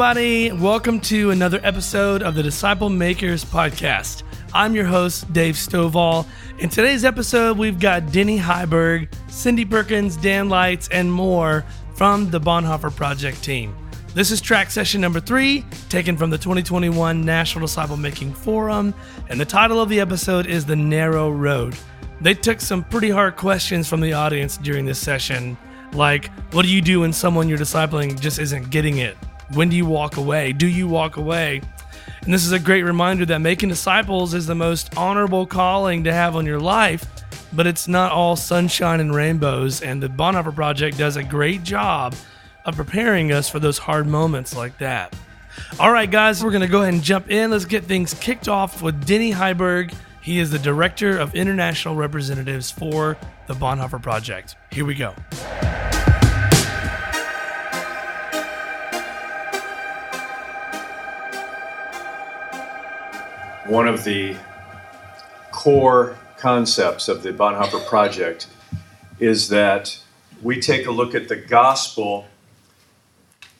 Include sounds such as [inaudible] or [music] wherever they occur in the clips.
everybody. Welcome to another episode of the Disciple Makers Podcast. I'm your host, Dave Stovall. In today's episode, we've got Denny Heiberg, Cindy Perkins, Dan Leitz, and more from the Bonhoeffer Project team. This is track session number three, taken from the 2021 National Disciple Making Forum, and the title of the episode is The Narrow Road. They took some pretty hard questions from the audience during this session, like, what do you do when someone you're discipling just isn't getting it? When do you walk away? Do you walk away? And this is a great reminder that making disciples is the most honorable calling to have on your life, but it's not all sunshine and rainbows. And the Bonhoeffer Project does a great job of preparing us for those hard moments like that. All right, guys, we're going to go ahead and jump in. Let's get things kicked off with Denny Heiberg. He is the Director of International Representatives for the Bonhoeffer Project. Here we go. One of the core concepts of the Bonhoeffer Project is that we take a look at the gospel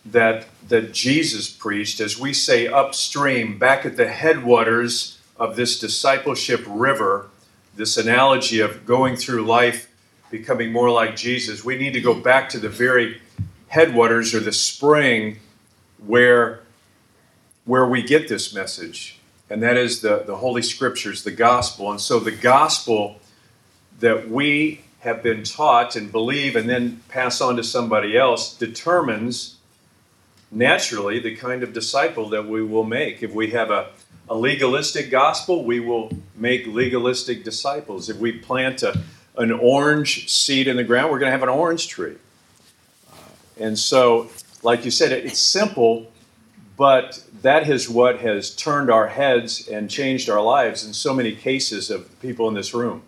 that, that Jesus preached, as we say upstream, back at the headwaters of this discipleship river, this analogy of going through life becoming more like Jesus. We need to go back to the very headwaters or the spring where, where we get this message and that is the, the Holy Scriptures, the gospel. And so the gospel that we have been taught and believe and then pass on to somebody else determines naturally the kind of disciple that we will make. If we have a, a legalistic gospel, we will make legalistic disciples. If we plant a, an orange seed in the ground, we're going to have an orange tree. And so, like you said, it's simple, but that is what has turned our heads and changed our lives in so many cases of people in this room.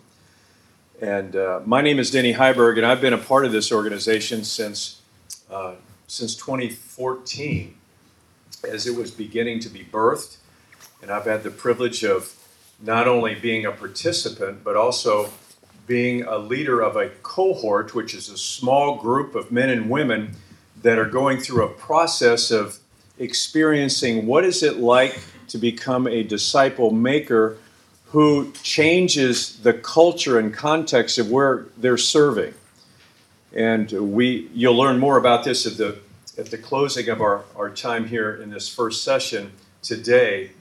And uh, my name is Denny Heiberg, and I've been a part of this organization since uh, since 2014, as it was beginning to be birthed. And I've had the privilege of not only being a participant, but also being a leader of a cohort, which is a small group of men and women that are going through a process of experiencing what is it like to become a disciple maker who changes the culture and context of where they're serving. And we, you'll learn more about this at the, at the closing of our, our time here in this first session today.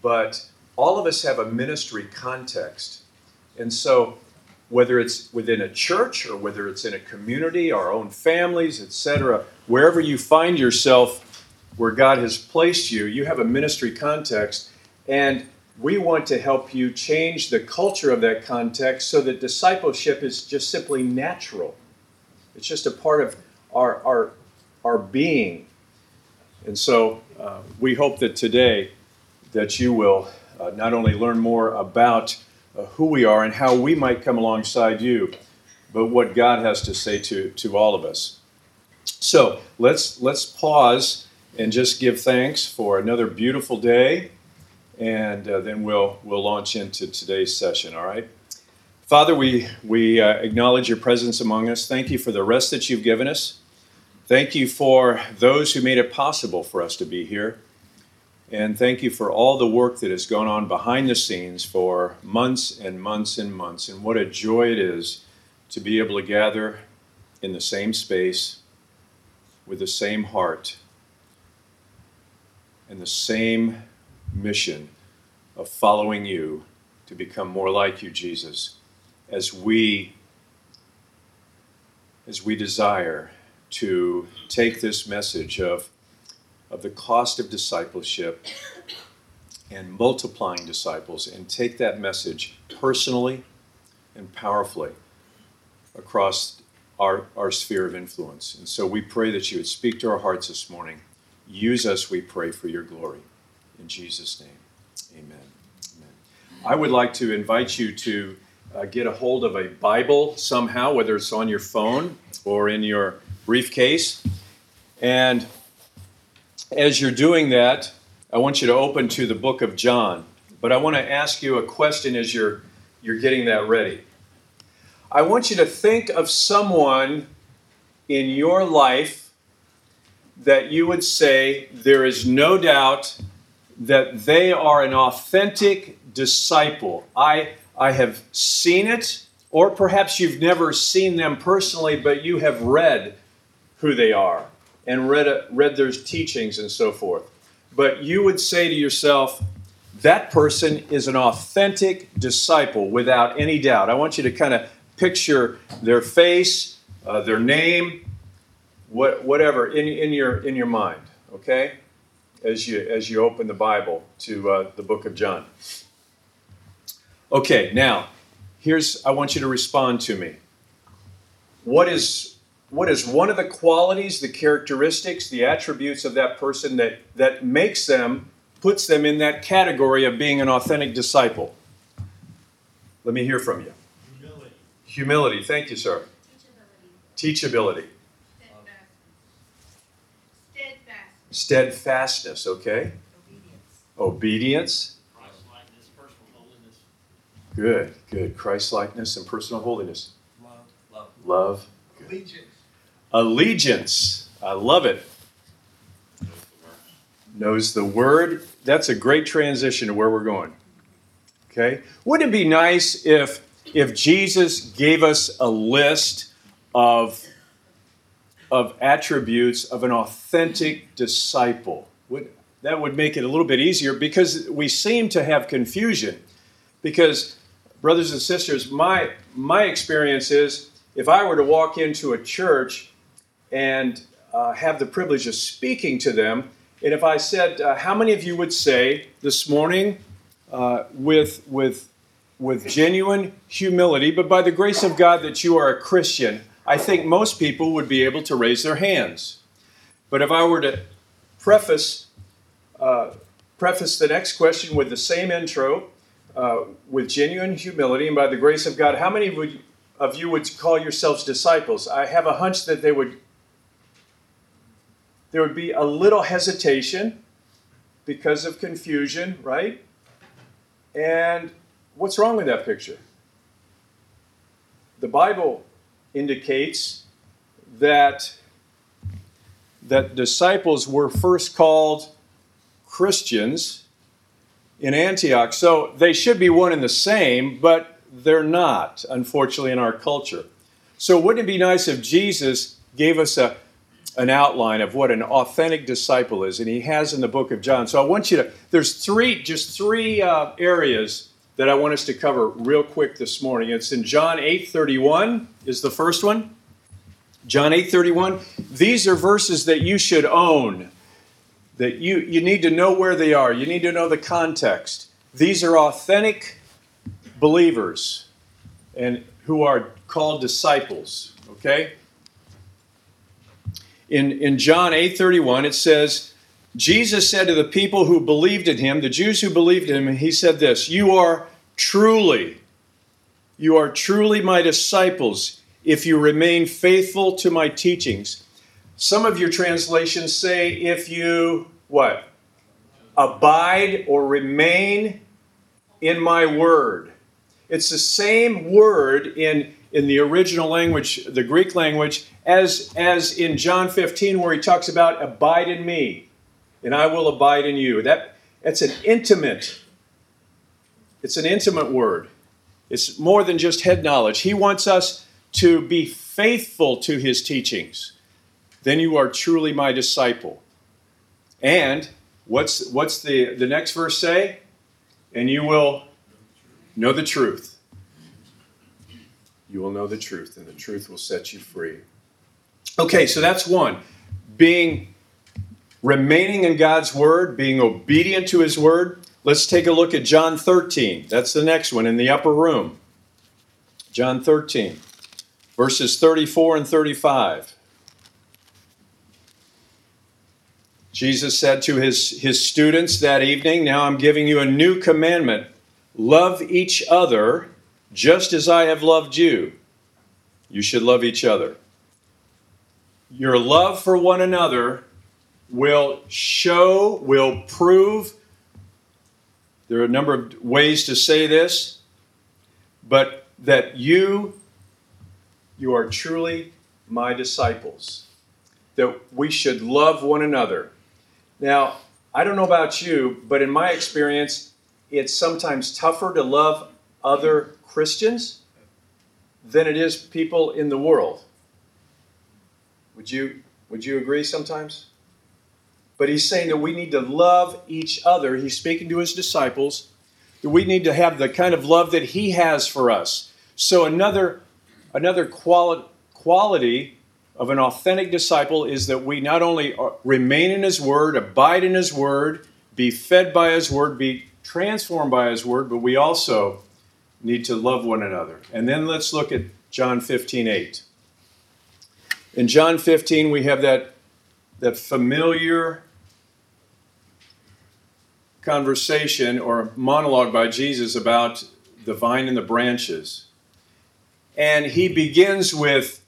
But all of us have a ministry context. And so, whether it's within a church or whether it's in a community, our own families, etc., wherever you find yourself where God has placed you, you have a ministry context, and we want to help you change the culture of that context so that discipleship is just simply natural. It's just a part of our, our, our being. And so uh, we hope that today that you will uh, not only learn more about uh, who we are and how we might come alongside you, but what God has to say to, to all of us. So let's let's pause and just give thanks for another beautiful day, and uh, then we'll we'll launch into today's session. All right, Father, we we uh, acknowledge your presence among us. Thank you for the rest that you've given us. Thank you for those who made it possible for us to be here. And thank you for all the work that has gone on behind the scenes for months and months and months. And what a joy it is to be able to gather in the same space with the same heart and the same mission of following you to become more like you, Jesus, as we as we desire to take this message of, of the cost of discipleship and multiplying disciples and take that message personally and powerfully across our, our sphere of influence. And so we pray that you would speak to our hearts this morning Use us, we pray, for your glory. In Jesus' name, amen. amen. I would like to invite you to uh, get a hold of a Bible somehow, whether it's on your phone or in your briefcase. And as you're doing that, I want you to open to the book of John. But I want to ask you a question as you're, you're getting that ready. I want you to think of someone in your life that you would say there is no doubt that they are an authentic disciple. I, I have seen it, or perhaps you've never seen them personally, but you have read who they are and read, read their teachings and so forth. But you would say to yourself, that person is an authentic disciple without any doubt. I want you to kind of picture their face, uh, their name, what, whatever in, in, your, in your mind, okay? As you, as you open the Bible to uh, the book of John. Okay, now, here's, I want you to respond to me. What is, what is one of the qualities, the characteristics, the attributes of that person that, that makes them, puts them in that category of being an authentic disciple? Let me hear from you. Humility. Humility. Thank you, sir. Teachability. Teachability. Steadfastness. Steadfastness, okay. Obedience. Obedience. Christlikeness, personal holiness. Good, good. Christ likeness and personal holiness. Love. Love. Love. Allegiance. Allegiance. I love it. Knows the word. That's a great transition to where we're going. Okay? Wouldn't it be nice if if Jesus gave us a list of of attributes of an authentic disciple? Would that would make it a little bit easier because we seem to have confusion because brothers and sisters, my my experience is if I were to walk into a church and uh, have the privilege of speaking to them, and if I said, uh, "How many of you would say this morning, uh, with with with genuine humility, but by the grace of God, that you are a Christian?" I think most people would be able to raise their hands. But if I were to preface uh, preface the next question with the same intro, uh, with genuine humility and by the grace of God, how many would, of you would call yourselves disciples? I have a hunch that they would there would be a little hesitation because of confusion, right? And what's wrong with that picture? The Bible indicates that that disciples were first called Christians in Antioch. So they should be one and the same, but they're not, unfortunately, in our culture. So wouldn't it be nice if Jesus gave us a, an outline of what an authentic disciple is? And he has in the book of John. So I want you to, there's three, just three uh, areas that I want us to cover real quick this morning. It's in John 8:31 is the first one. John 8:31. These are verses that you should own that you, you need to know where they are, you need to know the context. These are authentic believers and who are called disciples, okay? In, in John 8:31 it says Jesus said to the people who believed in him, the Jews who believed in him, he said this, "You are truly you are truly my disciples if you remain faithful to my teachings." Some of your translations say, if you what? Abide or remain in my word. It's the same word in, in the original language, the Greek language, as, as in John 15, where he talks about abide in me, and I will abide in you. That, that's an intimate, it's an intimate word. It's more than just head knowledge. He wants us to be faithful to his teachings then you are truly my disciple. And what's what's the the next verse say? And you will know the truth. You will know the truth, and the truth will set you free. Okay, so that's one. Being remaining in God's word, being obedient to his word. Let's take a look at John 13. That's the next one in the upper room. John 13, verses 34 and 35. Jesus said to his, his students that evening, Now I'm giving you a new commandment love each other just as I have loved you. You should love each other. Your love for one another will show, will prove. There are a number of ways to say this, but that you you are truly my disciples. that we should love one another. Now, I don't know about you, but in my experience, it's sometimes tougher to love other Christians than it is people in the world. Would you would you agree sometimes? But he's saying that we need to love each other. He's speaking to his disciples that we need to have the kind of love that he has for us. So another another quali- quality of an authentic disciple is that we not only remain in his word, abide in his word, be fed by his word, be transformed by his word, but we also need to love one another. And then let's look at John 15:8. In John 15, we have that, that familiar conversation or monologue by Jesus about the vine and the branches. And he begins with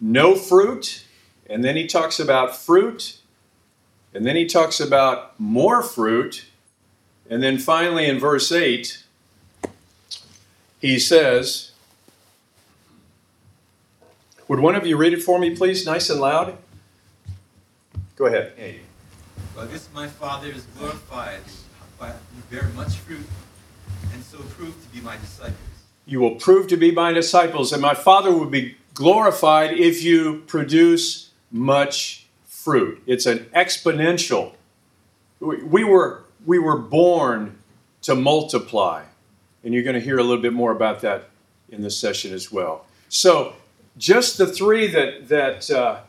no fruit, and then he talks about fruit, and then he talks about more fruit, and then finally in verse 8, he says, Would one of you read it for me, please, nice and loud? Go ahead. Hey. Well, this my Father is glorified by bear much fruit, and so prove to be my disciples. You will prove to be my disciples, and my Father will be glorified if you produce much fruit. It's an exponential. We were, we were born to multiply. And you're going to hear a little bit more about that in this session as well. So, just the three that, that, uh,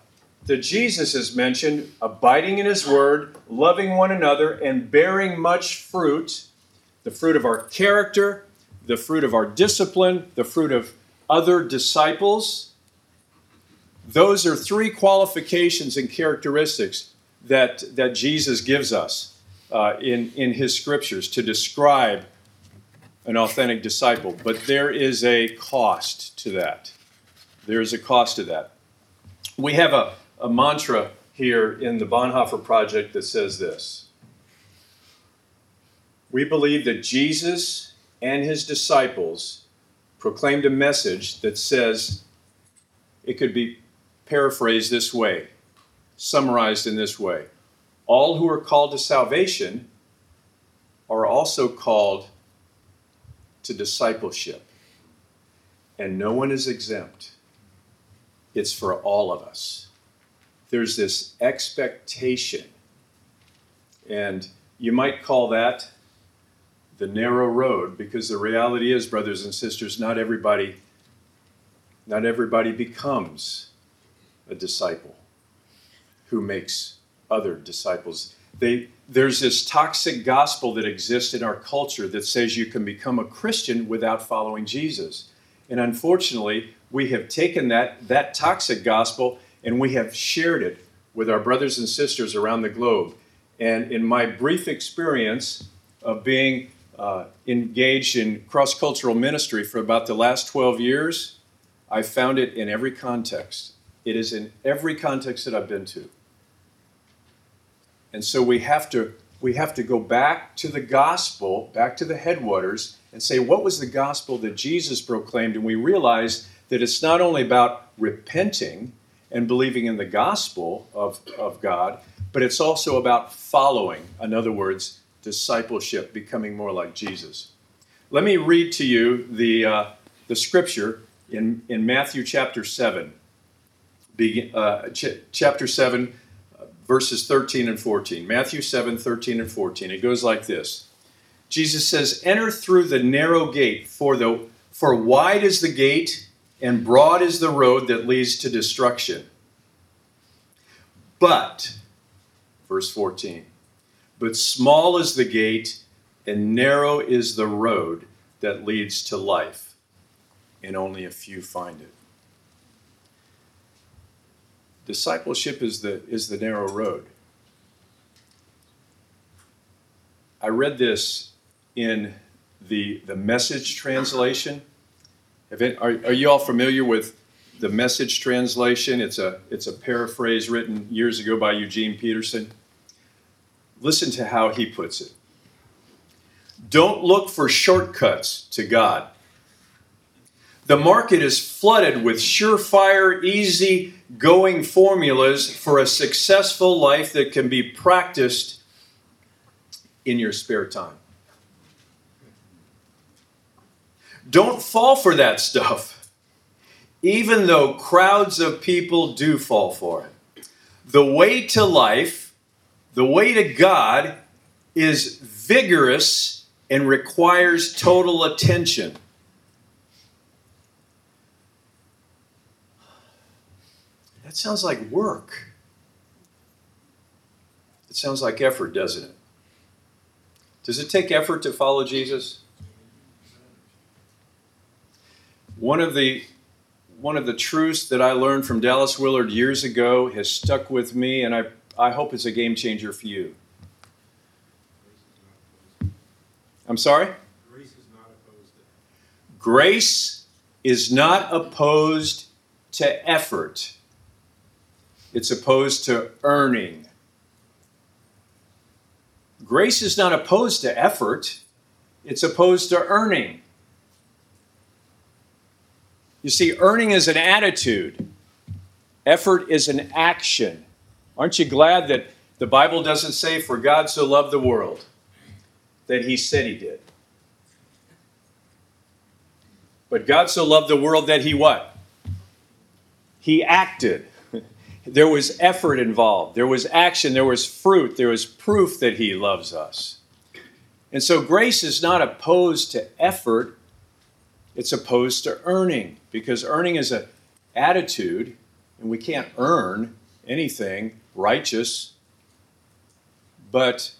that Jesus is mentioned abiding in his word, loving one another, and bearing much fruit the fruit of our character, the fruit of our discipline, the fruit of other disciples. Those are three qualifications and characteristics that, that Jesus gives us uh, in, in his scriptures to describe an authentic disciple. But there is a cost to that. There is a cost to that. We have a, a mantra here in the Bonhoeffer Project that says this We believe that Jesus and his disciples proclaimed a message that says it could be paraphrased this way, summarized in this way All who are called to salvation are also called to discipleship. And no one is exempt. It's for all of us. There's this expectation. And you might call that the narrow road because the reality is brothers and sisters not everybody not everybody becomes a disciple who makes other disciples they, there's this toxic gospel that exists in our culture that says you can become a Christian without following Jesus. And unfortunately, we have taken that, that toxic gospel and we have shared it with our brothers and sisters around the globe. And in my brief experience of being uh, engaged in cross cultural ministry for about the last 12 years, I found it in every context. It is in every context that I've been to. And so we have to we have to go back to the gospel, back to the headwaters, and say, what was the gospel that Jesus proclaimed? And we realize that it's not only about repenting and believing in the gospel of, of God, but it's also about following. In other words, discipleship, becoming more like Jesus. Let me read to you the, uh, the scripture in, in Matthew chapter 7. Be, uh, ch- chapter 7, verses 13 and 14. Matthew 7, 13 and 14. It goes like this Jesus says, Enter through the narrow gate, for, the, for wide is the gate and broad is the road that leads to destruction. But, verse 14, but small is the gate and narrow is the road that leads to life, and only a few find it. Discipleship is the, is the narrow road. I read this in the, the message translation. Are, are you all familiar with the message translation? It's a, it's a paraphrase written years ago by Eugene Peterson. Listen to how he puts it. Don't look for shortcuts to God. The market is flooded with surefire, easy going formulas for a successful life that can be practiced in your spare time. Don't fall for that stuff, even though crowds of people do fall for it. The way to life, the way to God, is vigorous and requires total attention. That sounds like work. It sounds like effort, doesn't it? Does it take effort to follow Jesus? One of the one of the truths that I learned from Dallas Willard years ago has stuck with me, and I, I hope it's a game changer for you. I'm sorry? Grace is not opposed to Grace is not opposed to effort. It's opposed to earning. Grace is not opposed to effort, it's opposed to earning. You see, earning is an attitude, effort is an action. Aren't you glad that the Bible doesn't say, For God so loved the world, that he said he did? But God so loved the world that he what? He acted. [laughs] There was effort involved. There was action. There was fruit. There was proof that he loves us. And so grace is not opposed to effort, it's opposed to earning because earning is an attitude and we can't earn anything righteous. But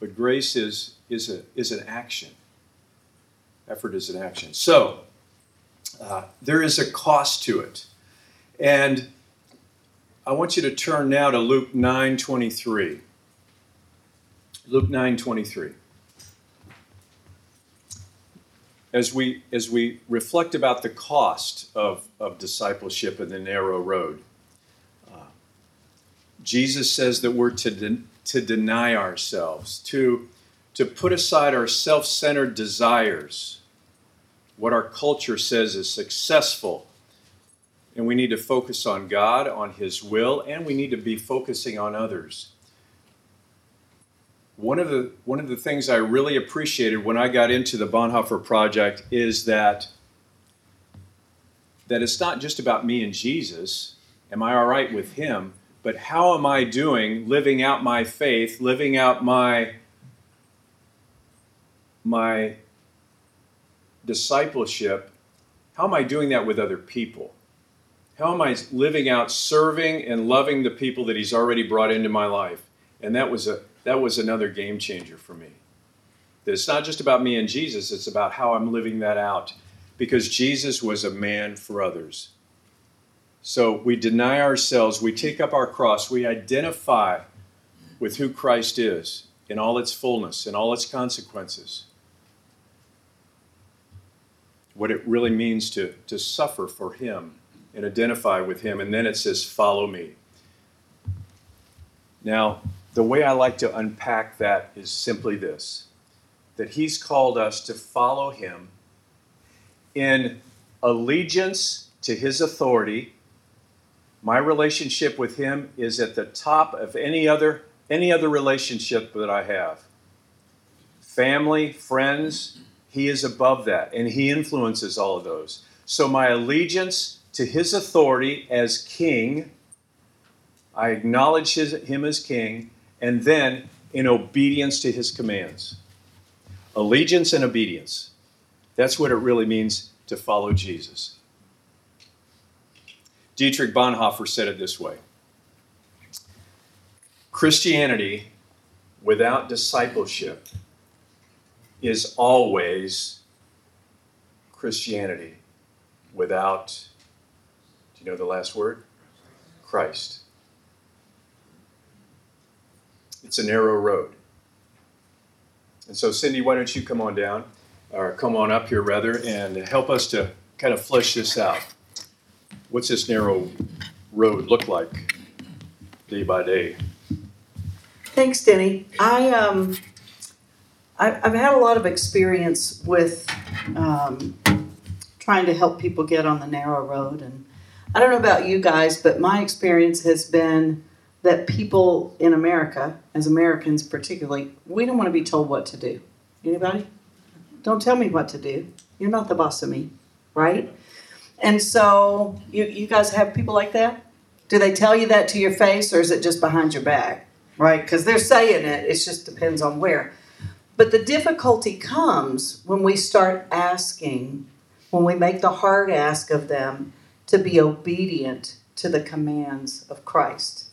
but grace is is a is an action. Effort is an action. So uh, there is a cost to it. And I want you to turn now to Luke 9:23. Luke 9:23. As we as we reflect about the cost of, of discipleship in the narrow road, uh, Jesus says that we're to, de- to deny ourselves, to, to put aside our self-centered desires, what our culture says is successful, and we need to focus on God, on His will, and we need to be focusing on others. One of the one of the things I really appreciated when I got into the Bonhoeffer project is that that it's not just about me and Jesus. Am I all right with Him? But how am I doing living out my faith, living out my my discipleship? How am I doing that with other people? How am I living out serving and loving the people that He's already brought into my life? And that was a that was another game changer for me. That it's not just about me and Jesus, it's about how I'm living that out. Because Jesus was a man for others. So we deny ourselves, we take up our cross, we identify with who Christ is in all its fullness, in all its consequences. What it really means to, to suffer for Him and identify with Him. And then it says, Follow me. Now, the way I like to unpack that is simply this that He's called us to follow Him in allegiance to His authority. My relationship with Him is at the top of any other, any other relationship that I have. Family, friends, He is above that, and He influences all of those. So, my allegiance to His authority as King, I acknowledge his, Him as King, and then in obedience to his commands. Allegiance and obedience. That's what it really means to follow Jesus. Dietrich Bonhoeffer said it this way Christianity without discipleship is always Christianity without, do you know the last word? Christ. It's a narrow road. And so, Cindy, why don't you come on down, or come on up here rather, and help us to kind of flesh this out. What's this narrow road look like day by day? Thanks, Denny. I um, I, I've had a lot of experience with um, trying to help people get on the narrow road. And I don't know about you guys, but my experience has been that people in America, as Americans particularly, we don't want to be told what to do. Anybody? Don't tell me what to do. You're not the boss of me, right? And so you, you guys have people like that? Do they tell you that to your face or is it just behind your back? Right? Because they're saying it, it just depends on where. But the difficulty comes when we start asking, when we make the hard ask of them to be obedient to the commands of Christ.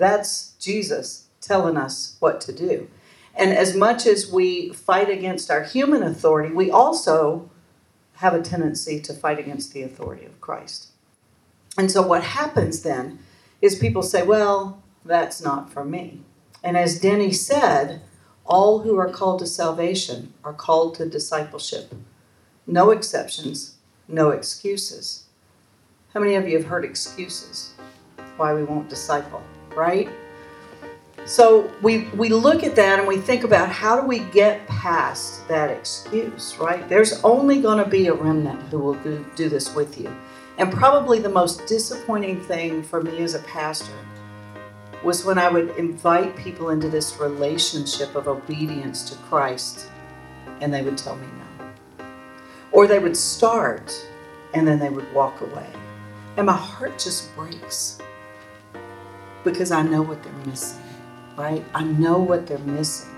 That's Jesus telling us what to do. And as much as we fight against our human authority, we also have a tendency to fight against the authority of Christ. And so what happens then is people say, well, that's not for me. And as Denny said, all who are called to salvation are called to discipleship. No exceptions, no excuses. How many of you have heard excuses why we won't disciple, right? So we, we look at that and we think about how do we get past that excuse, right? There's only going to be a remnant who will do, do this with you. And probably the most disappointing thing for me as a pastor was when I would invite people into this relationship of obedience to Christ and they would tell me no. Or they would start and then they would walk away. And my heart just breaks because I know what they're missing, right? I know what they're missing.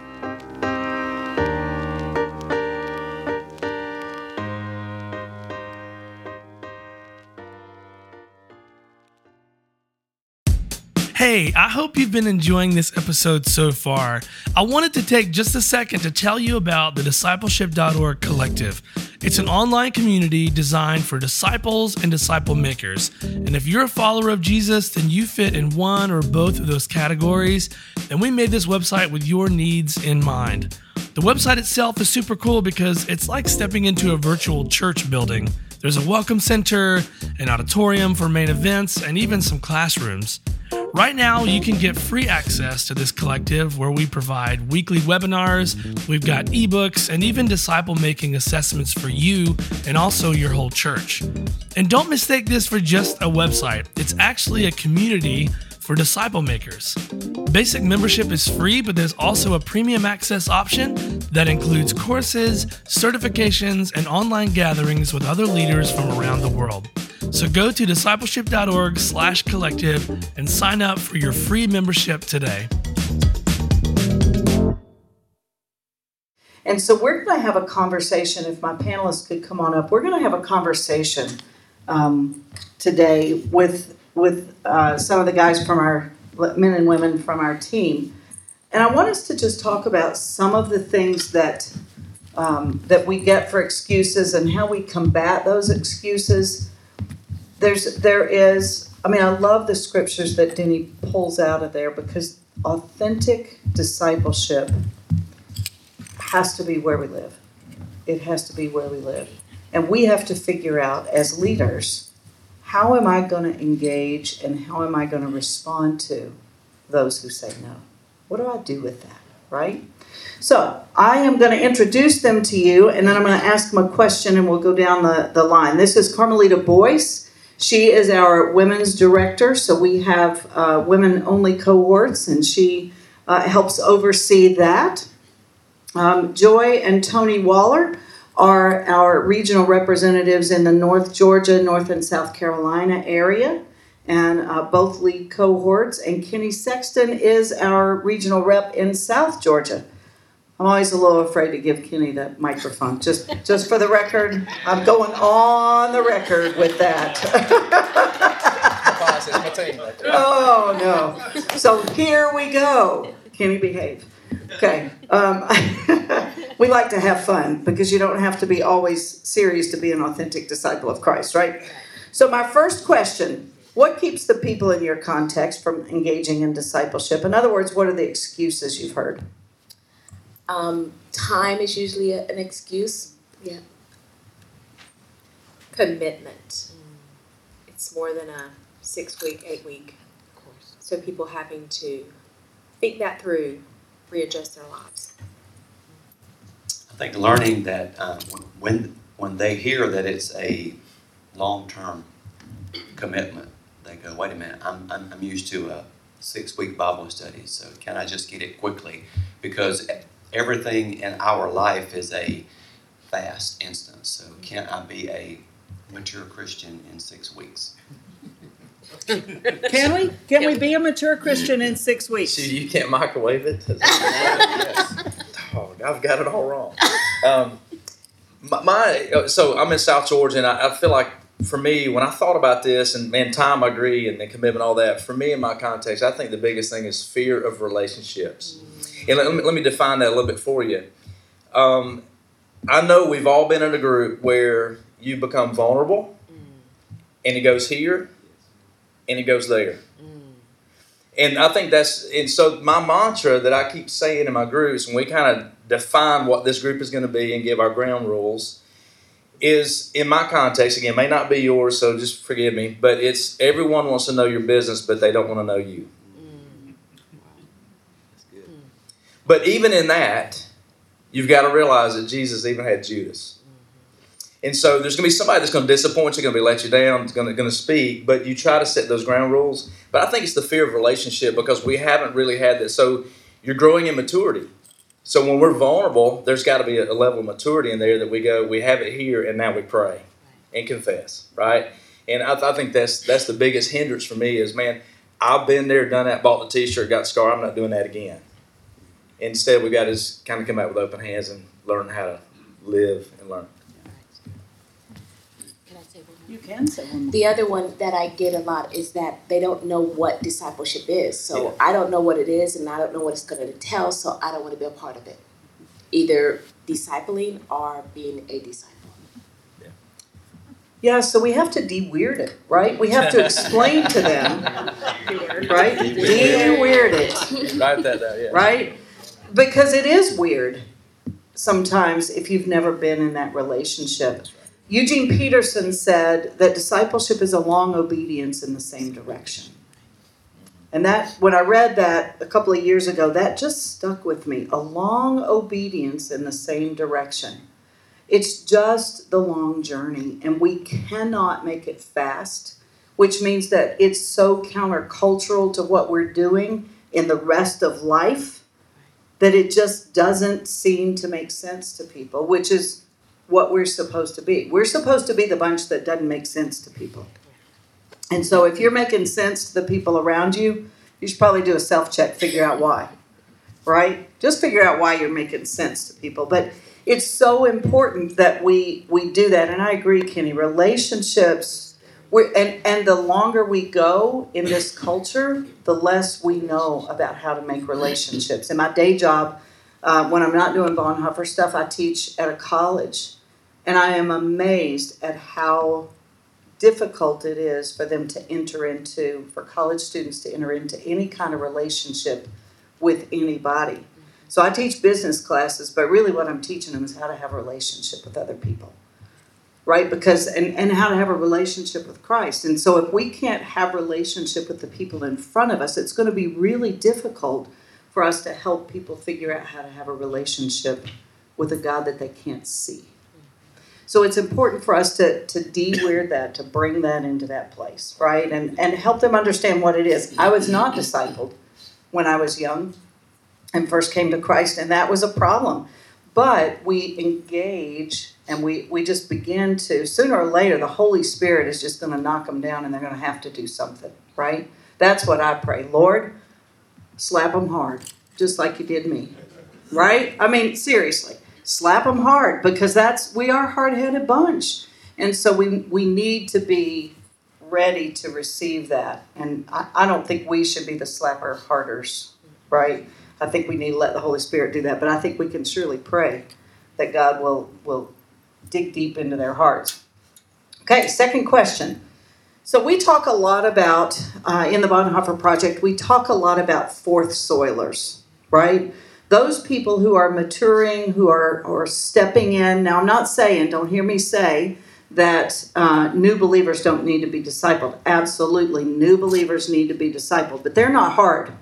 Hey, I hope you've been enjoying this episode so far. I wanted to take just a second to tell you about the discipleship.org collective. It's an online community designed for disciples and disciple makers. And if you're a follower of Jesus, then you fit in one or both of those categories. And we made this website with your needs in mind. The website itself is super cool because it's like stepping into a virtual church building. There's a welcome center, an auditorium for main events, and even some classrooms. Right now, you can get free access to this collective where we provide weekly webinars, we've got ebooks, and even disciple making assessments for you and also your whole church. And don't mistake this for just a website, it's actually a community for disciple makers. Basic membership is free, but there's also a premium access option that includes courses, certifications, and online gatherings with other leaders from around the world. So go to discipleship.org slash collective and sign up for your free membership today. And so we're going to have a conversation. If my panelists could come on up, we're going to have a conversation um, today with with uh, some of the guys from our men and women from our team, and I want us to just talk about some of the things that um, that we get for excuses and how we combat those excuses. There's there is. I mean, I love the scriptures that Denny pulls out of there because authentic discipleship has to be where we live. It has to be where we live. And we have to figure out as leaders how am I going to engage and how am I going to respond to those who say no? What do I do with that, right? So I am going to introduce them to you and then I'm going to ask them a question and we'll go down the, the line. This is Carmelita Boyce. She is our women's director, so we have uh, women only cohorts and she uh, helps oversee that. Um, Joye and Tony Waller are our regional representatives in the North Georgia, North and South Carolina area, and uh, both lead cohorts. And Kenny Sexton is our regional rep in South Georgia. I'm always a little afraid to give Kenny the microphone. Just, just for the record, I'm going on the record with that. oh no! So here we go. Kenny, behave. Okay. Um, [laughs] we like to have fun because you don't have to be always serious to be an authentic disciple of Christ, right? So, my first question what keeps the people in your context from engaging in discipleship? In other words, what are the excuses you've heard? Um, time is usually a, an excuse. Yeah. Commitment. It's more than a six week, eight week. Of course. So people having to think that through readjust their lives? I think learning that um, when when they hear that it's a long-term commitment, they go, wait a minute, I'm, I'm, I'm used to a six-week Bible study, so can I just get it quickly? Because everything in our life is a fast instance, so can I be a mature Christian in six weeks? Can we? Can we be a mature Christian in six weeks? See, you can't microwave it. yes. Oh, I've got it all wrong. Um, my, my so I'm in South Georgia, and I, I feel like for me, when I thought about this, and man, time, I agree, and the commitment, all that. For me, in my context, I think the biggest thing is fear of relationships. And let me, let me define that a little bit for you. Um, I know we've all been in a group where you become vulnerable, and it goes here, and it goes there. And I think that's and so my mantra that I keep saying in my groups, and we kind of define what this group is going to be and give our ground rules, is in my context again may not be yours, so just forgive me, but it's everyone wants to know your business, but they don't want to know you. But even in that, you've got to realize that Jesus even had Judas. And so there's going to be somebody that's going to disappoint you, going to be let you down, going to, going to speak, but you try to set those ground rules. But I think it's the fear of relationship because we haven't really had this. So you're growing in maturity. So when we're vulnerable, there's got to be a level of maturity in there that we go, we have it here, and now we pray and confess, right? And I, I think that's that's the biggest hindrance for me is, man, I've been there, done that, bought the T-shirt, got the scar. I'm not doing that again. Instead, we got to just kind of come out with open hands and learn how to live and learn. Can I say one more? You can say one more. The other one that I get a lot is that they don't know what discipleship is. So I don't know what it is and I don't know what it's going to entail, so I don't want to be a part of it. Either discipling or being a disciple. Yeah, yeah, so we have to de-weird it, right? We have to explain to them, [laughs] right? De-weird it. Write that down, yeah. right? Because it is weird sometimes if you've never been in that relationship. Eugene Peterson said that discipleship is a long obedience in the same direction. And that, when I read that a couple of years ago, that just stuck with me. A long obedience in the same direction. It's just the long journey, and we cannot make it fast, which means that it's so countercultural to what we're doing in the rest of life that it just doesn't seem to make sense to people, which is what we're supposed to be. We're supposed to be the bunch that doesn't make sense to people. And so if you're making sense to the people around you, you should probably do a self check, figure out why, right? Just figure out why you're making sense to people. But it's so important that we we do that. And I agree, Kenny. Relationships, and and the longer we go in this culture, the less we know about how to make relationships. In my day job, uh, when I'm not doing Bonhoeffer stuff, I teach at a college, and I am amazed at how difficult it is for them to enter into, for college students to enter into any kind of relationship with anybody. So I teach business classes, but really what I'm teaching them is how to have a relationship with other people. Right? Because and, and how to have a relationship with Christ. And so if we can't have relationship with the people in front of us, it's going to be really difficult for us to help people figure out how to have a relationship with a God that they can't see. So it's important for us to, to de-weird that, to bring that into that place, right? And, and help them understand what it is. I was not discipled when I was young and first came to Christ, and that was a problem. But we engage and we, we just begin to, sooner or later, the Holy Spirit is just going to knock them down and they're going to have to do something, right? That's what I pray. Lord, slap them hard, just like you did me, right? I mean, seriously. Slap them hard because that's we are hard-headed bunch. And so we we need to be ready to receive that. And i, I don't think we should be the slapper harders right? I think we need to let the holy spirit do that. But i think we can surely pray that god will will dig deep into their hearts. Okay second question so we talk a lot about uh, in the bonhoeffer project we talk a lot about fourth soilers right those people who are maturing, who are, are stepping in. Now, I'm not saying, don't hear me say, that uh, new believers don't need to be discipled. Absolutely, new believers need to be discipled, but they're not hard,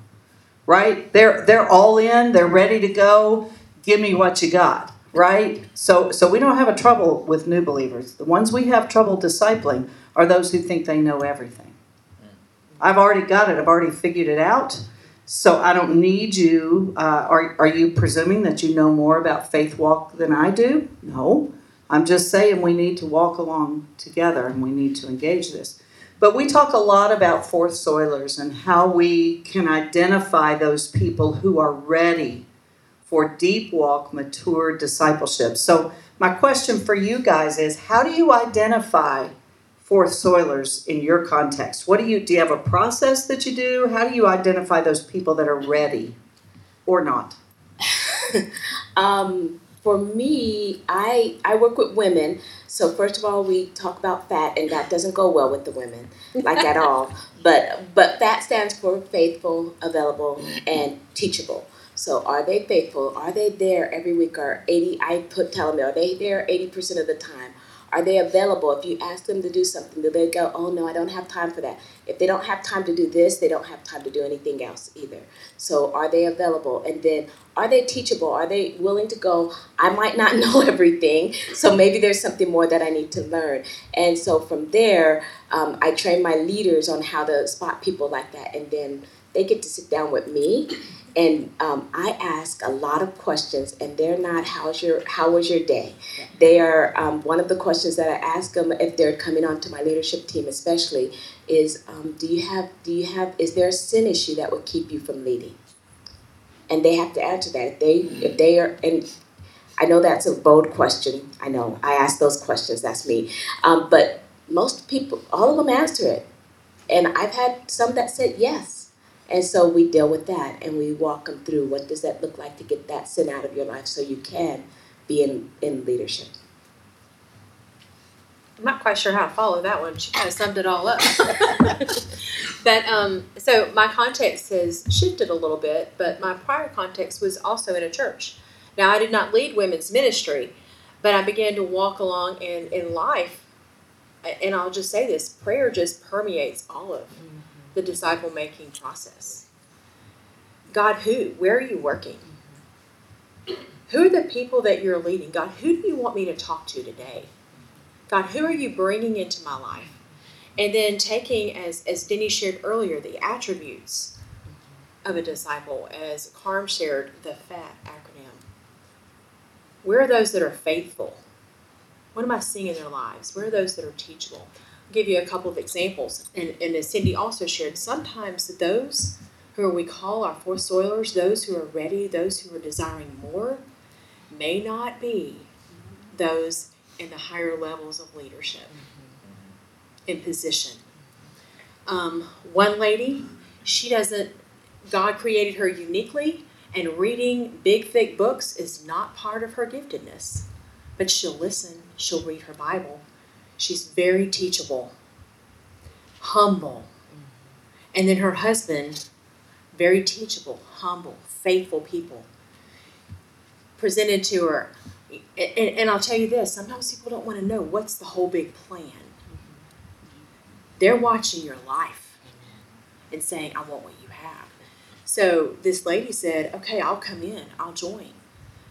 right? They're they're all in. They're ready to go. Give me what you got, right? So, so we don't have a trouble with new believers. The ones we have trouble discipling are those who think they know everything. I've already got it. I've already figured it out. So I don't need you. Uh, are, are you presuming that you know more about faith walk than I do? No. I'm just saying we need to walk along together and we need to engage this. But we talk a lot about fourth soilers and how we can identify those people who are ready for deep walk, mature discipleship. So, my question for you guys is how do you identify fourth soilers in your context? What do you do you have a process that you do? How do you identify those people that are ready or not? [laughs] um, for me, I I work with women. So first of all, we talk about fat, and that doesn't go well with the women, like at all. [laughs] But but fat stands for faithful, available, and teachable. So are they faithful? Are they there every week? Or eighty? I put tell them are they there eighty percent of the time? Are they available? If you ask them to do something, do they go, oh no, I don't have time for that? If they don't have time to do this, they don't have time to do anything else either. So are they available? And then are they teachable? Are they willing to go, I might not [laughs] know everything, so maybe there's something more that I need to learn. And so from there, um, I train my leaders on how to spot people like that. And then they get to sit down with me and um, I ask a lot of questions, and they're not "How's your How was your day?" They are um, one of the questions that I ask them if they're coming onto my leadership team, especially, is um, Do you have Do you have Is there a sin issue that would keep you from leading? And they have to answer that. If they if they are and I know that's a bold question. I know I ask those questions. That's me. Um, but most people, all of them answer it, and I've had some that said yes and so we deal with that and we walk them through what does that look like to get that sin out of your life so you can be in, in leadership. I'm not quite sure how to follow that one. She kind of summed it all up. [laughs] but um, so my context has shifted a little bit, but my prior context was also in a church. Now I did not lead women's ministry, but I began to walk along in, in life. And I'll just say this prayer just permeates all of the disciple making process. God, who? Where are you working? Who are the people that you're leading? God, who do you want me to talk to today? God, who are you bringing into my life? And then taking, as, as Denny shared earlier, the attributes of a disciple, as Carm shared the FAT acronym. Where are those that are faithful? What am I seeing in their lives? Where are those that are teachable? Give you a couple of examples. And, and as Cindy also shared, sometimes those who we call our fourth soilers, those who are ready, those who are desiring more, may not be those in the higher levels of leadership in position. Um, one lady, she doesn't, God created her uniquely, and reading big, thick books is not part of her giftedness. But she'll listen, she'll read her Bible, She's very teachable, humble. And then her husband, very teachable, humble, faithful people. Presented to her. And, and, I'll tell you this sometimes people don't want to know what's the whole big plan. They're watching your life and saying, I want what you have. So this lady said, Okay, I'll come in, I'll join.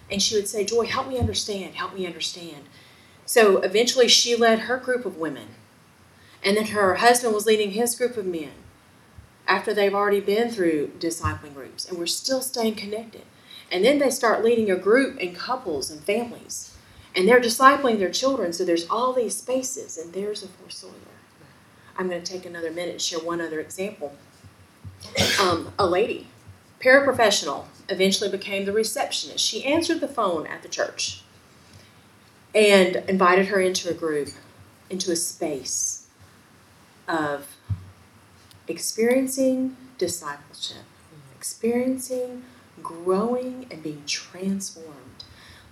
And she would say, Joye, help me understand, help me understand. So eventually she led her group of women. And then her husband was leading his group of men after they've already been through discipling groups. And we're still staying connected. And then they start leading a group and couples and families. And they're discipling their children. So there's all these spaces. And there's a fourth soiler. I'm going to take another minute and share one other example. Um, a lady, paraprofessional, eventually became the receptionist. She answered the phone at the church and invited her into a group, into a space of experiencing discipleship, experiencing growing and being transformed,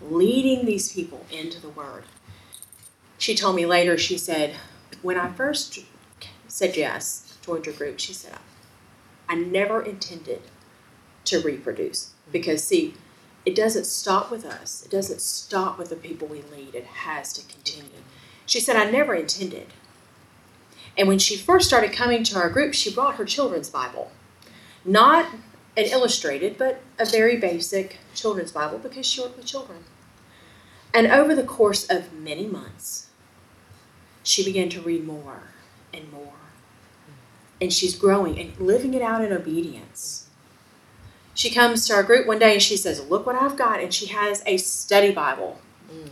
leading these people into the Word. She told me later, she said, when I first said yes, joined your group, she said, I never intended to reproduce. Because, see, it doesn't stop with us. It doesn't stop with the people we lead. It has to continue. She said, I never intended. And when she first started coming to our group, she brought her children's Bible. Not an illustrated, but a very basic children's Bible because she worked with children. And over the course of many months, she began to read more and more. And she's growing and living it out in obedience. She comes to our group one day and she says, Look what I've got. And she has a study Bible. Mm.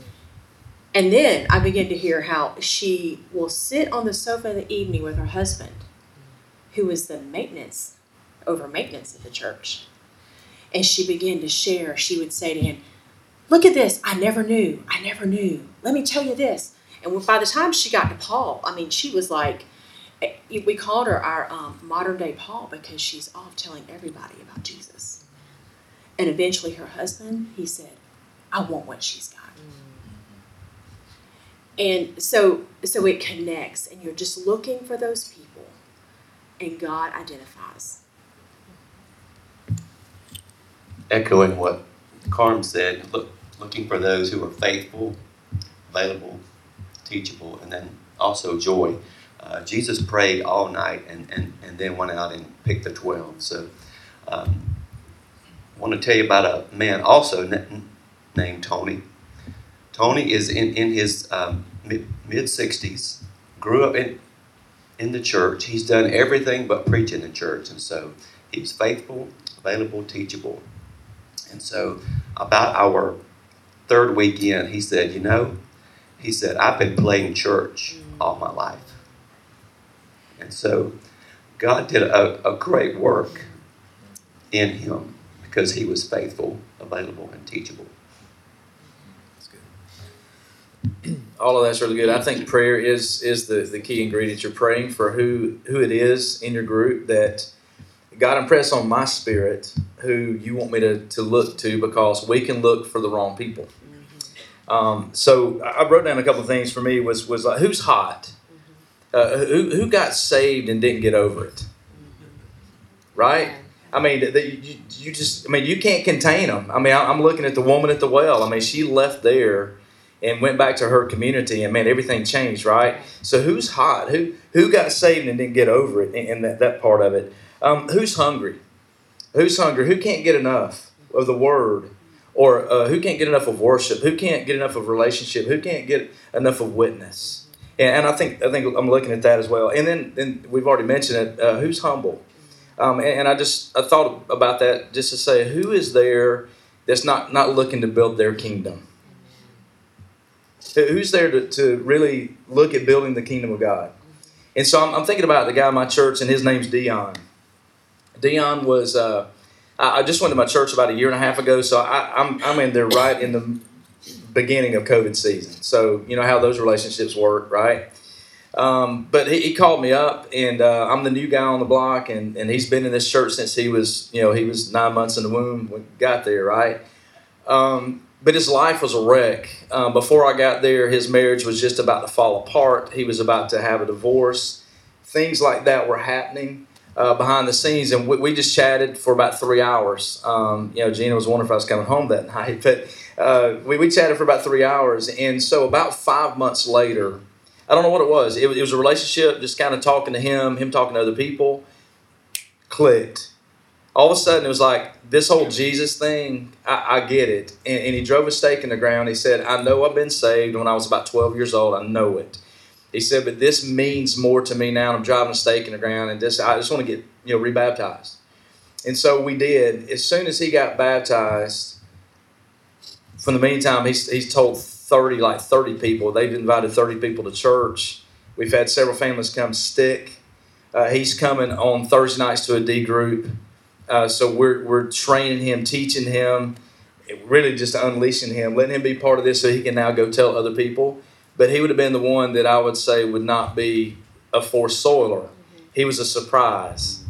And then I begin to hear how she will sit on the sofa in the evening with her husband, who is the maintenance, over maintenance at the church. And she began to share. She would say to him, Look at this. I never knew. I never knew. Let me tell you this. And by the time she got to Paul, I mean, she was like, we called her our um, modern day Paul because she's off telling everybody about Jesus. And eventually, her husband, he said, I want what she's got. And so, so it connects, and you're just looking for those people, and God identifies. Echoing what Carm said, look, looking for those who are faithful, available, teachable, and then also joy. Uh, Jesus prayed all night and, and, and then went out and picked the 12. So um, I want to tell you about a man also named Tony. Tony is in, in his um, mid 60s, grew up in, in the church. He's done everything but preach in the church. And so he was faithful, available, teachable. And so about our third weekend, he said, You know, he said, I've been playing church all my life. And so God did a, a great work in him because he was faithful, available, and teachable. [clears throat] all of that's really good. I think prayer is is the, the key ingredient. You're praying for who who it is in your group that God impress on my spirit who you want me to, to look to because we can look for the wrong people. Um, so I wrote down a couple of things for me was was like who's hot, uh, who who got saved and didn't get over it, right? I mean, you, you just I mean you can't contain them. I mean I'm looking at the woman at the well. I mean she left there and went back to her community and man everything changed right? So who's hot? Who who got saved and didn't get over it in that, that part of it? Um, who's hungry? Who's hungry? Who can't get enough of the word? Or uh, who can't get enough of worship? Who can't get enough of relationship? Who can't get enough of witness and, and i think i think i'm looking at that as well and then, then we've already mentioned it uh, who's humble um, and, and i just i thought about that just to say who is there that's not not looking to build their kingdom Who's there to, to really look at building the kingdom of God? And so I'm, I'm thinking about the guy in my church, and his name's Dion. Dion was, uh, I, I just went to my church about a year and a half ago, so I, I'm, I'm in there right in the beginning of COVID season. So you know how those relationships work, right? Um, but he, he, called me up, and uh, I'm the new guy on the block, and, and he's been in this church since he was, you know, he was nine months in the womb when got there, right? Um, but his life was a wreck. Um, before I got there, his marriage was just about to fall apart. He was about to have a divorce. Things like that were happening uh, behind the scenes, and we, we, just chatted for about three hours. Um, you know, Gina was wondering if I was coming home that [laughs] night, but uh, we, we chatted for about three hours. And so, about five months later, I don't know what it was. It, it was a relationship, just kind of talking to him, him talking to other people, clicked all of a sudden it was like this whole Jesus thing, I, I get it. And, and, he drove a stake in the ground. He said, I know I've been saved when I was about 12 years old. I know it. He said, but this means more to me now. I'm driving a stake in the ground and just, I just want to get, you know, rebaptized. And so we did. As soon as he got baptized, from the meantime, he's, he's told 30, like 30 people. They've invited 30 people to church. We've had several families come stick. Uh, he's coming on Thursday nights to a D group. Uh, so we're, we're training him, teaching him, really just unleashing him, letting him be part of this so he can now go tell other people. But he would have been the one that I would say would not be a fourth soiler. He was a surprise,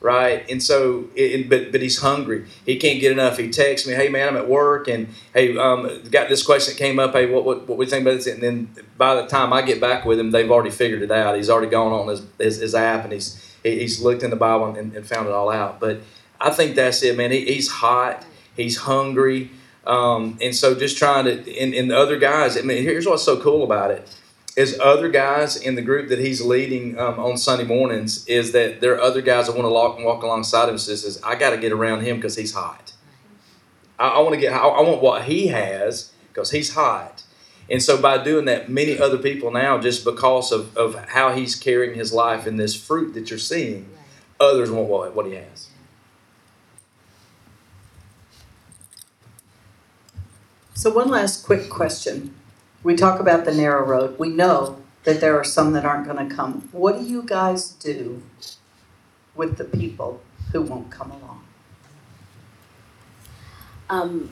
right? And so, it, but but he's hungry. He can't get enough. He texts me, "Hey man, I'm at work, and hey, um, got this question that came up. Hey, what what what we think about this?" And then by the time I get back with him, they've already figured it out. He's already gone on his his, his app and he's he's looked in the Bible and, and found it all out. But I think that's it, man. He, he's hot. He's hungry. Um, and so just trying to, and, and the other guys, I mean, here's what's so cool about it is other guys in the group that he's leading um, on Sunday mornings is that there are other guys that want to walk, walk alongside him and says, I got to get around him because he's hot. I, I want to get, I, I, want what he has because he's hot. And so by doing that, many other people now, just because of, of how he's carrying his life and this fruit that you're seeing, others want what, what he has. So, one last quick question. We talk about the narrow road. We know that there are some that aren't going to come. What do you guys do with the people who won't come along? Um,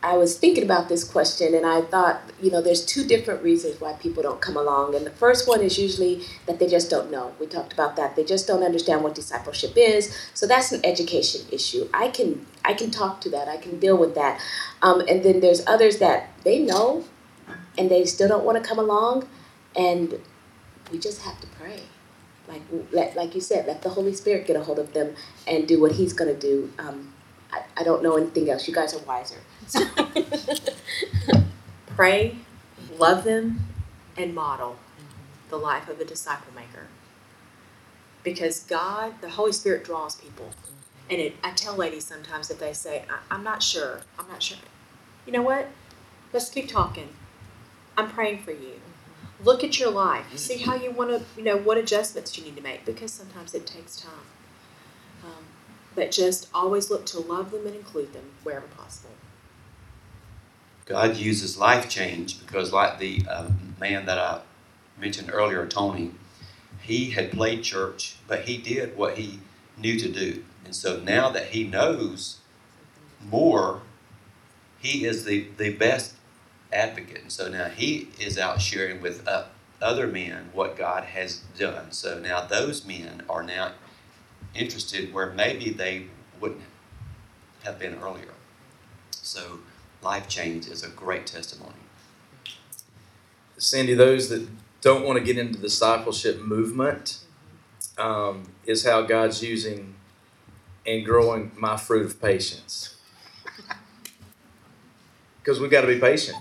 I was thinking about this question and I thought, you know, there's two different reasons why people don't come along. And the first one is usually that they just don't know. We talked about that. They just don't understand what discipleship is. So that's an education issue. I can I can talk to that. I can deal with that. Um, and then there's others that they know and they still don't want to come along and we just have to pray. Like like you said, let the Holy Spirit get a hold of them and do what he's going to do. Um, I, I don't know anything else. You guys are wiser. [laughs] Pray, love them, and model the life of a disciple maker. Because God, the Holy Spirit draws people. And it, I tell ladies sometimes if they say, I'm not sure, I'm not sure. You know what? Let's keep talking. I'm praying for you. Look at your life. See how you want to, you know, what adjustments you need to make because sometimes it takes time. Um, but just always look to love them and include them wherever possible. God uses life change because, like the uh, man that I mentioned earlier, Tony, he had played church, but he did what he knew to do. And so now that he knows more, he is the, the best advocate. And so now he is out sharing with uh, other men what God has done. So now those men are now interested where maybe they wouldn't have been earlier. So life change is a great testimony. Sandy, those that don't want to get into discipleship movement um, is how God's using and growing my fruit of patience. [laughs] Because we've got to be patient.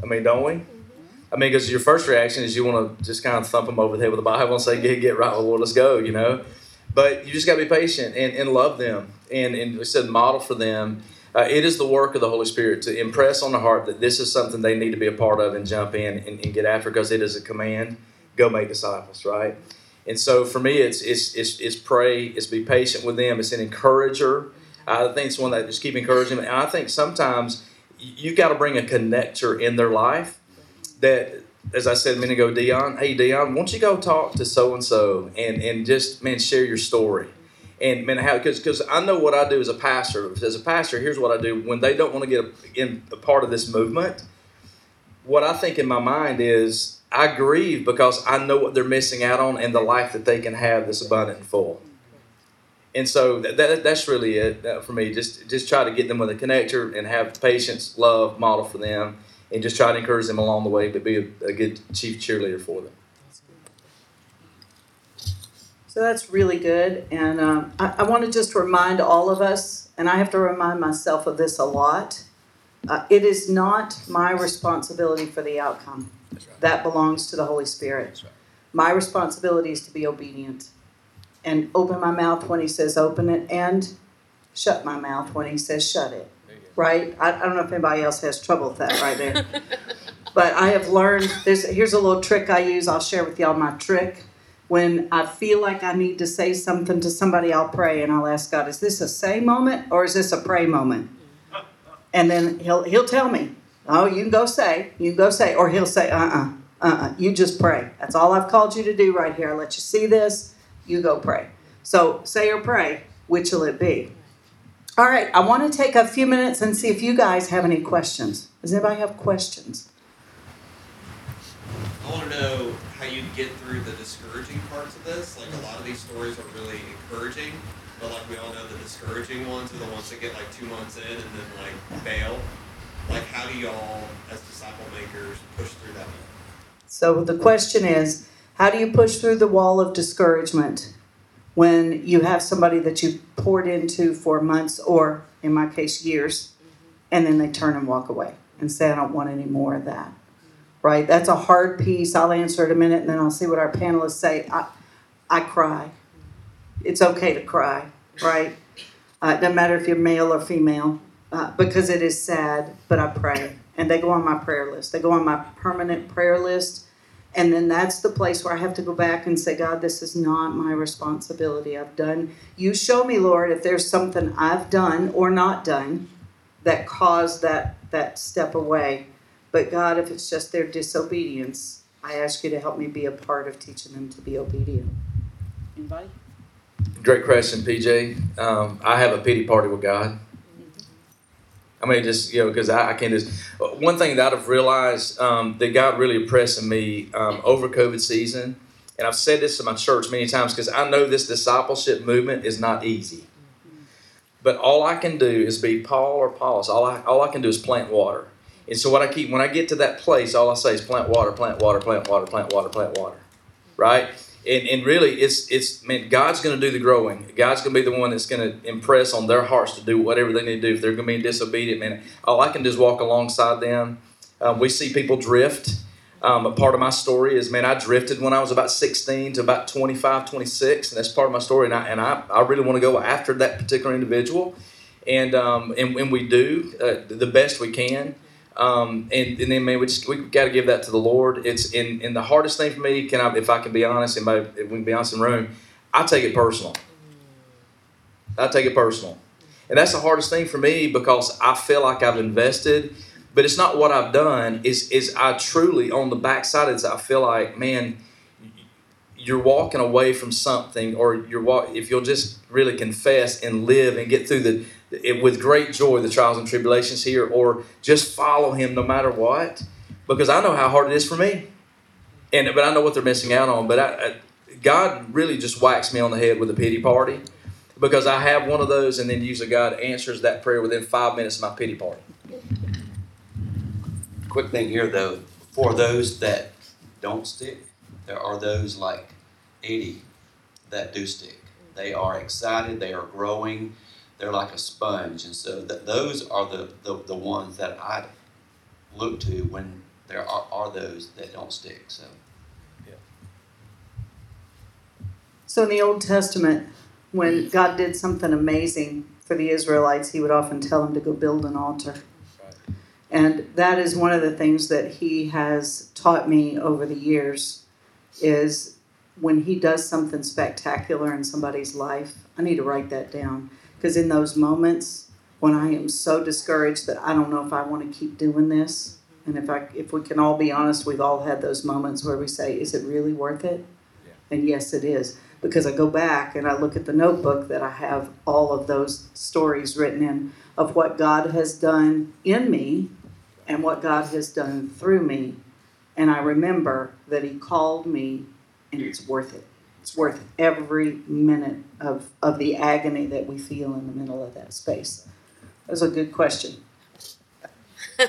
I mean, don't we? I mean, because your first reaction is you want to just kind of thump them over the head with the Bible and say, get, get right, with well, let's go, you know? But you just got to be patient and, and love them. And, and we said model for them. Uh, it is the work of the Holy Spirit to impress on the heart that this is something they need to be a part of and jump in and, and get after because it is a command. Go make disciples, right? And so for me, it's it's it's, it's pray, it's be patient with them, it's an encourager. I think it's one that just keep encouraging them. And I think sometimes you've got to bring a connector in their life that, as I said a minute ago, Dion, hey Dion, won't you go talk to so and so and and just man share your story. And man, how because because I know what I do as a pastor. As a pastor, here's what I do when they don't want to get a, in a part of this movement. What I think in my mind is I grieve because I know what they're missing out on and the life that they can have that's abundant and full. And so that, that that's really it uh, for me. Just just try to get them with a connector and have patience, love, model for them, and just try to encourage them along the way, but be a, a good chief cheerleader for them. So that's really good. And um, I, I want to just remind all of us, and I have to remind myself of this a lot uh, it is not my responsibility for the outcome. Right. That belongs to the Holy Spirit. Right. My responsibility is to be obedient and open my mouth when He says open it and shut my mouth when He says shut it. There you go. Right? I, I don't know if anybody else has trouble with that right there. [laughs] but I have learned there's here's a little trick I use. I'll share with y'all my trick. When I feel like I need to say something to somebody, I'll pray and I'll ask God, is this a say moment or is this a pray moment? Mm-hmm. And then he'll he'll tell me, oh, you can go say, you can go say, or he'll say, uh-uh, uh-uh, you just pray. That's all I've called you to do right here. I let you see this, you go pray. So say or pray, which will it be? All right, I want to take a few minutes and see if you guys have any questions. Does anybody have questions? I want to know how you get through the discouraging parts of this. Like a lot of these stories are really encouraging, but like we all know, the discouraging ones are the ones that get like two months in and then like fail. Like, how do y'all, as disciple makers, push through that? So the question is, how do you push through the wall of discouragement when you have somebody that you poured into for months or in my case years and then they turn and walk away and say I don't want any more of that. Right? That's a hard piece. I'll answer it a minute and then I'll see what our panelists say. I I cry. It's okay to cry, right? Uh, doesn't matter if you're male or female uh, because it is sad, but I pray and they go on my prayer list. They go on my permanent prayer list. And then that's the place where I have to go back and say, God, this is not my responsibility. I've done, you show me, Lord, if there's something I've done or not done that caused that, that step away. But God, if it's just their disobedience, I ask you to help me be a part of teaching them to be obedient. Anybody? Great question, PJ. Um, I have a pity party with God. I mean, just you know, because I, I can't just. One thing that I've realized um, that God really impressed in me um, over COVID season, and I've said this to my church many times because I know this discipleship movement is not easy. But all I can do is be Paul or Apollos. All I all I can do is plant water. And so what I keep when I get to that place, all I say is plant water, plant water, plant water, plant water, plant water. Right? And, and really it's it's man, God's gonna do the growing. God's gonna be the one that's gonna impress on their hearts to do whatever they need to do. If they're gonna be disobedient, man, all I can do is walk alongside them. Um, we see people drift. Um, a part of my story is, man, I drifted when I was about 16 to about 25, 26, and that's part of my story. And I, and I, I really want to go after that particular individual. And, um, and, and we do uh, the best we can. Um, and, and then man, we just we got to give that to the Lord. It's in and the hardest thing for me. Can I, if I can be honest, and if we can be honest in the room, I take it personal. I take it personal, and that's the hardest thing for me because I feel like I've invested, but it's not what I've done. Is is I truly on the backside this, I feel like man, you're walking away from something, or you're walk if you'll just really confess and live and get through the it, with great joy the trials and tribulations here, or just follow Him no matter what, because I know how hard it is for me, and but I know what they're missing out on. But I, I, God really just whacks me on the head with a pity party, because I have one of those, and then usually God answers that prayer within five minutes of my pity party. Quick thing here though, for those that don't stick, there are those like 80 that do stick. They are excited, they are growing, they're like a sponge. And so th- those are the, the, the ones that I look to when there are, are those that don't stick. So So in the Old Testament, when God did something amazing for the Israelites, He would often tell them to go build an altar. And that is one of the things that He has taught me over the years is when He does something spectacular in somebody's life, I need to write that down. Because in those moments when I am so discouraged that I don't know if I want to keep doing this, and if I if we can all be honest, we've all had those moments where we say, "Is it really worth it?" And yes, it is because I go back and I look at the notebook that I have all of those stories written in of what God has done in me and what God has done through me. And I remember that He called me and it's worth it. It's worth every minute of, of the agony that we feel in the middle of that space. That's a good question. [laughs]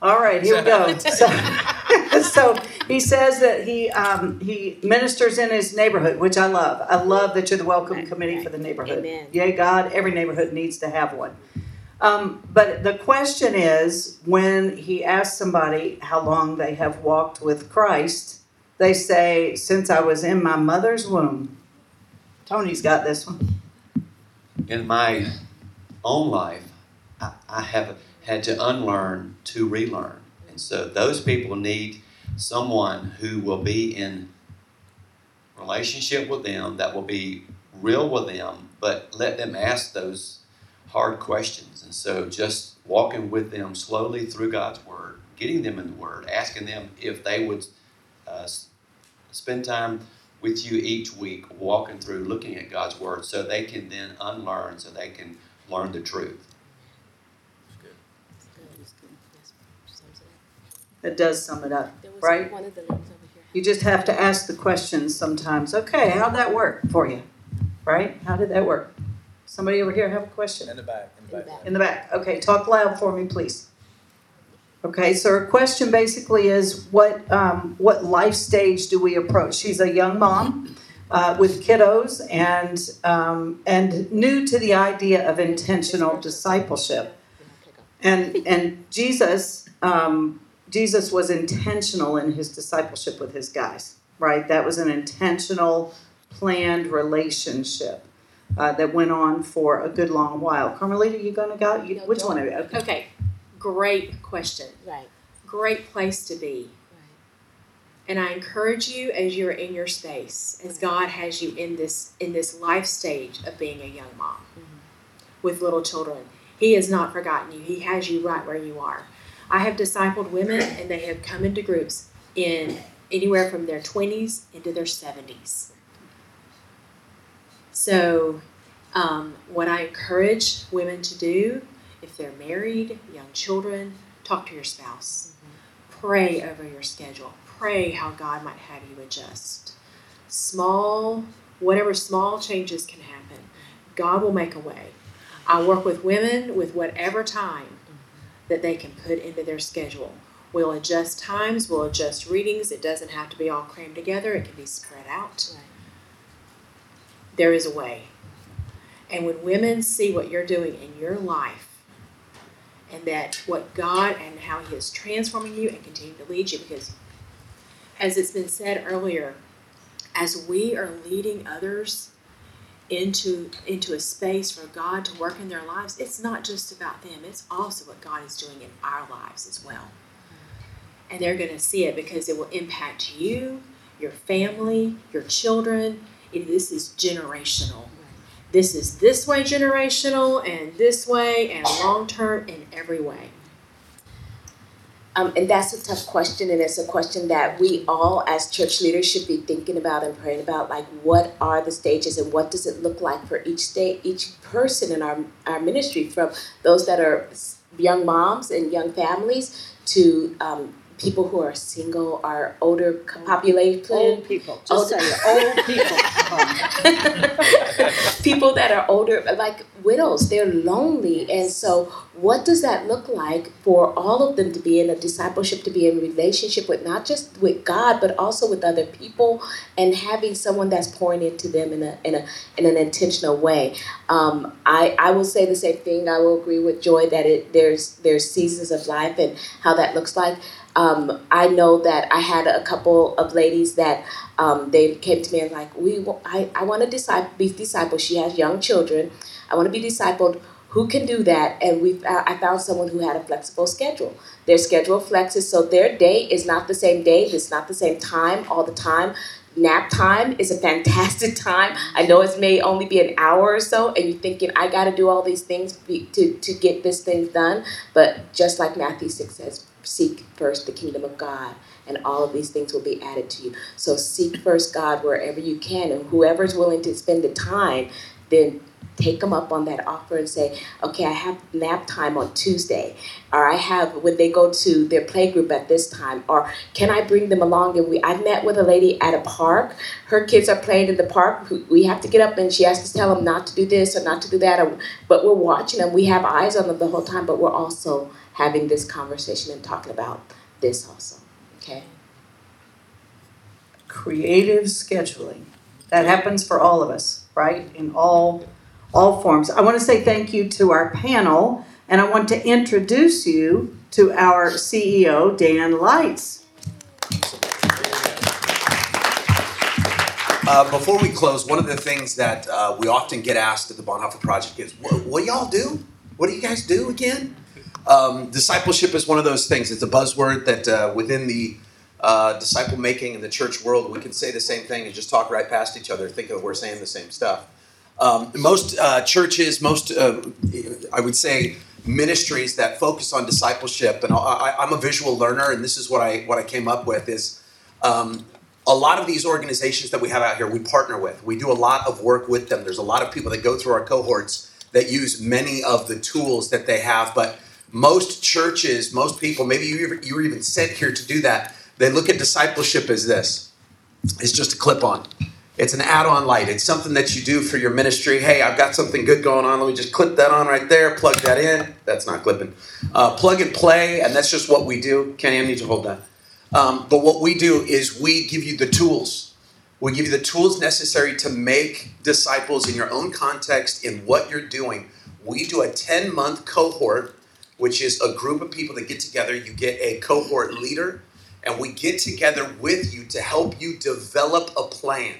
All right, here we go. [laughs] So, [laughs] so he says that he um, he ministers in his neighborhood, which I love. I love that you're the welcome Right, committee right. for the neighborhood. Amen. Yay, God, every neighborhood needs to have one. Um, but the question is when he asks somebody how long they have walked with Christ, they say, Since I was in my mother's womb. Tony's got this one. in my own life, I, I have had to unlearn to relearn. And so those people need someone who will be in relationship with them, that will be real with them, but let them ask those hard questions. And so just walking with them slowly through God's Word, getting them in the Word, asking them if they would uh, spend time with you each week, walking through, looking at God's Word, so they can then unlearn, so they can learn the truth. That does sum it up, There was right? one of the over here. You just have to ask the questions sometimes. Okay, how'd that work for you? Right? How did that work? Somebody over here have a question? In the back. In the In the back. back. In the back. Okay, talk loud for me, please. Okay, so her question basically is what um, what life stage do we approach? She's a young mom uh, with kiddos and um, and new to the idea of intentional discipleship. And and Jesus um, Jesus was intentional in his discipleship with his guys, right? That was an intentional, planned relationship uh, that went on for a good long while. Carmelita, you gonna go? You, No, which Joel. one of you? Okay. Okay, great question. Right. Great place to be. And I encourage you as you're in your space, as God has you in this in this life stage of being a young mom with little children. He has not forgotten you. He has you right where you are. I have discipled women and they have come into groups in anywhere from their 20s into their 70s. So, um, what I encourage women to do, if they're married, young children, talk to your spouse. Mm-hmm. Pray over your schedule. Pray how God might have you adjust. Small, whatever small changes can happen, God will make a way. I work with women with whatever time mm-hmm. that they can put into their schedule. We'll adjust times, we'll adjust readings. It doesn't have to be all crammed together, it can be spread out. Right. There is a way. And when women see what you're doing in your life, and that what God and how He is transforming you and continue to lead you, because as it's been said earlier, as we are leading others into into a space for God to work in their lives, it's not just about them, it's also what God is doing in our lives as well. And they're going to see it because it will impact you, your family, your children. It, this is generational. This is this way generational and this way and long term in every way. Um, and that's a tough question, and it's a question that we all, as church leaders, should be thinking about and praying about. Like, what are the stages, and what does it look like for each state, each person in our our ministry, from those that are young moms and young families to um, people who are single, are older population, Old people. Just Old- say it. [laughs] Old people. [laughs] people that are older, like widows, they're lonely. And so, what does that look like for all of them to be in a discipleship, to be in a relationship with not just with God, but also with other people, and having someone that's pouring into them in a in a in an intentional way? Um, I I will say the same thing. I will agree with Joye that it there's there's seasons of life and how that looks like. Um, I know that I had a couple of ladies that um, they came to me and like, we, I, I want to disciple, be discipled. She has young children. I want to be discipled. Who can do that? And we, I found someone who had a flexible schedule. Their schedule flexes, so their day is not the same day. It's not the same time all the time. Nap time is a fantastic [laughs] time. I know it may only be an hour or so, and you're thinking, I got to do all these things to, to get this thing done. But just like Matthew 6 says, seek first the kingdom of God, and all of these things will be added to you. So seek first God wherever you can, and whoever's willing to spend the time, then take them up on that offer and say, okay, I have nap time on Tuesday, or I have when they go to their play group at this time, or can I bring them along? And we, I met with a lady at a park. Her kids are playing in the park. We have to get up and she has to tell them not to do this or not to do that, or, but we're watching them. We have eyes on them the whole time, but we're also having this conversation and talking about this also. Okay. creative scheduling. That happens for all of us, right? In all all forms. I want to say thank you to our panel and I want to introduce you to our CEO Dan Leitz. Uh, before we close, one of the things that uh, we often get asked at the Bonhoeffer Project is, what, what do y'all do? What do you guys do again? Um, discipleship is one of those things. It's a buzzword that uh, within the uh, disciple making in the church world, we can say the same thing and just talk right past each other, thinking that we're saying the same stuff. Um, most uh, churches, most, uh, I would say, ministries that focus on discipleship, and I, I'm a visual learner, and this is what I what I came up with is um, a lot of these organizations that we have out here, we partner with. We do a lot of work with them. There's a lot of people that go through our cohorts that use many of the tools that they have, but most churches, most people, maybe you you were even sent here to do that. They look at discipleship as this: it's just a clip-on. It's an add-on light. It's something that you do for your ministry. Hey, I've got something good going on. Let me just clip that on right there. Plug that in. That's not clipping. Uh, plug and play, and that's just what we do. Kenny, I need to hold that. Um, but what we do is we give you the tools. We give you the tools necessary to make disciples in your own context in what you're doing. We do a 10 month cohort, which is a group of people that get together. You get a cohort leader, and we get together with you to help you develop a plan.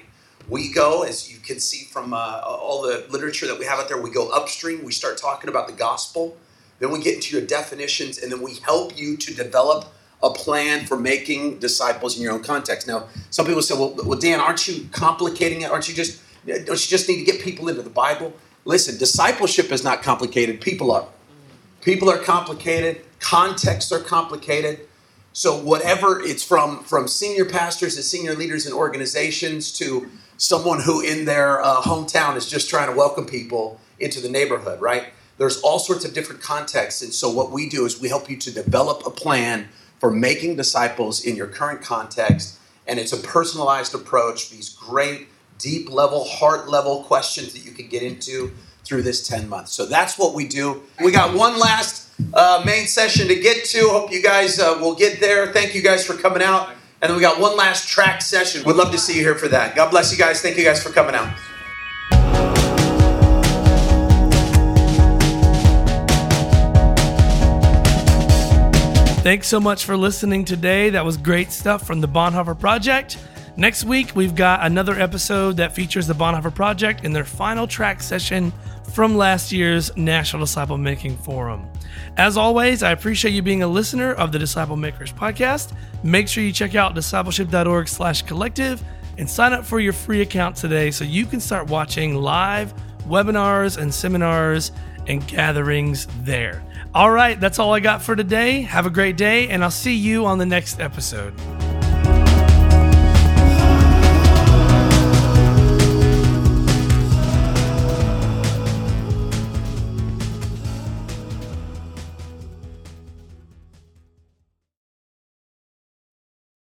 We go, as you can see from uh, all the literature that we have out there, we go upstream. We start talking about the gospel. Then we get into your definitions, and then we help you to develop a plan for making disciples in your own context. Now, some people say, "Well, well, Dan, aren't you complicating it? Aren't you just don't you just need to get people into the Bible?" Listen, discipleship is not complicated. People are. People are complicated. Contexts are complicated. So whatever it's from from senior pastors and senior leaders in organizations to someone who in their uh, hometown is just trying to welcome people into the neighborhood, right? There's all sorts of different contexts, and so what we do is we help you to develop a plan for making disciples in your current context, and it's a personalized approach. These great deep level, heart level questions that you can get into through this 10 months. So that's what we do. We got one last uh, main session to get to. Hope you guys uh, will get there. Thank you guys for coming out. And then we got one last track session. We'd love to see you here for that. God bless you guys. Thank you guys for coming out. Thanks so much for listening today. That was great stuff from the Bonhoeffer Project. Next week, we've got another episode that features the Bonhoeffer Project in their final track session from last year's National Disciple Making Forum. As always, I appreciate you being a listener of the Disciple Makers podcast. Make sure you check out discipleship.org slash collective and sign up for your free account today so you can start watching live webinars and seminars and gatherings there. All right, that's all I got for today. Have a great day, and I'll see you on the next episode.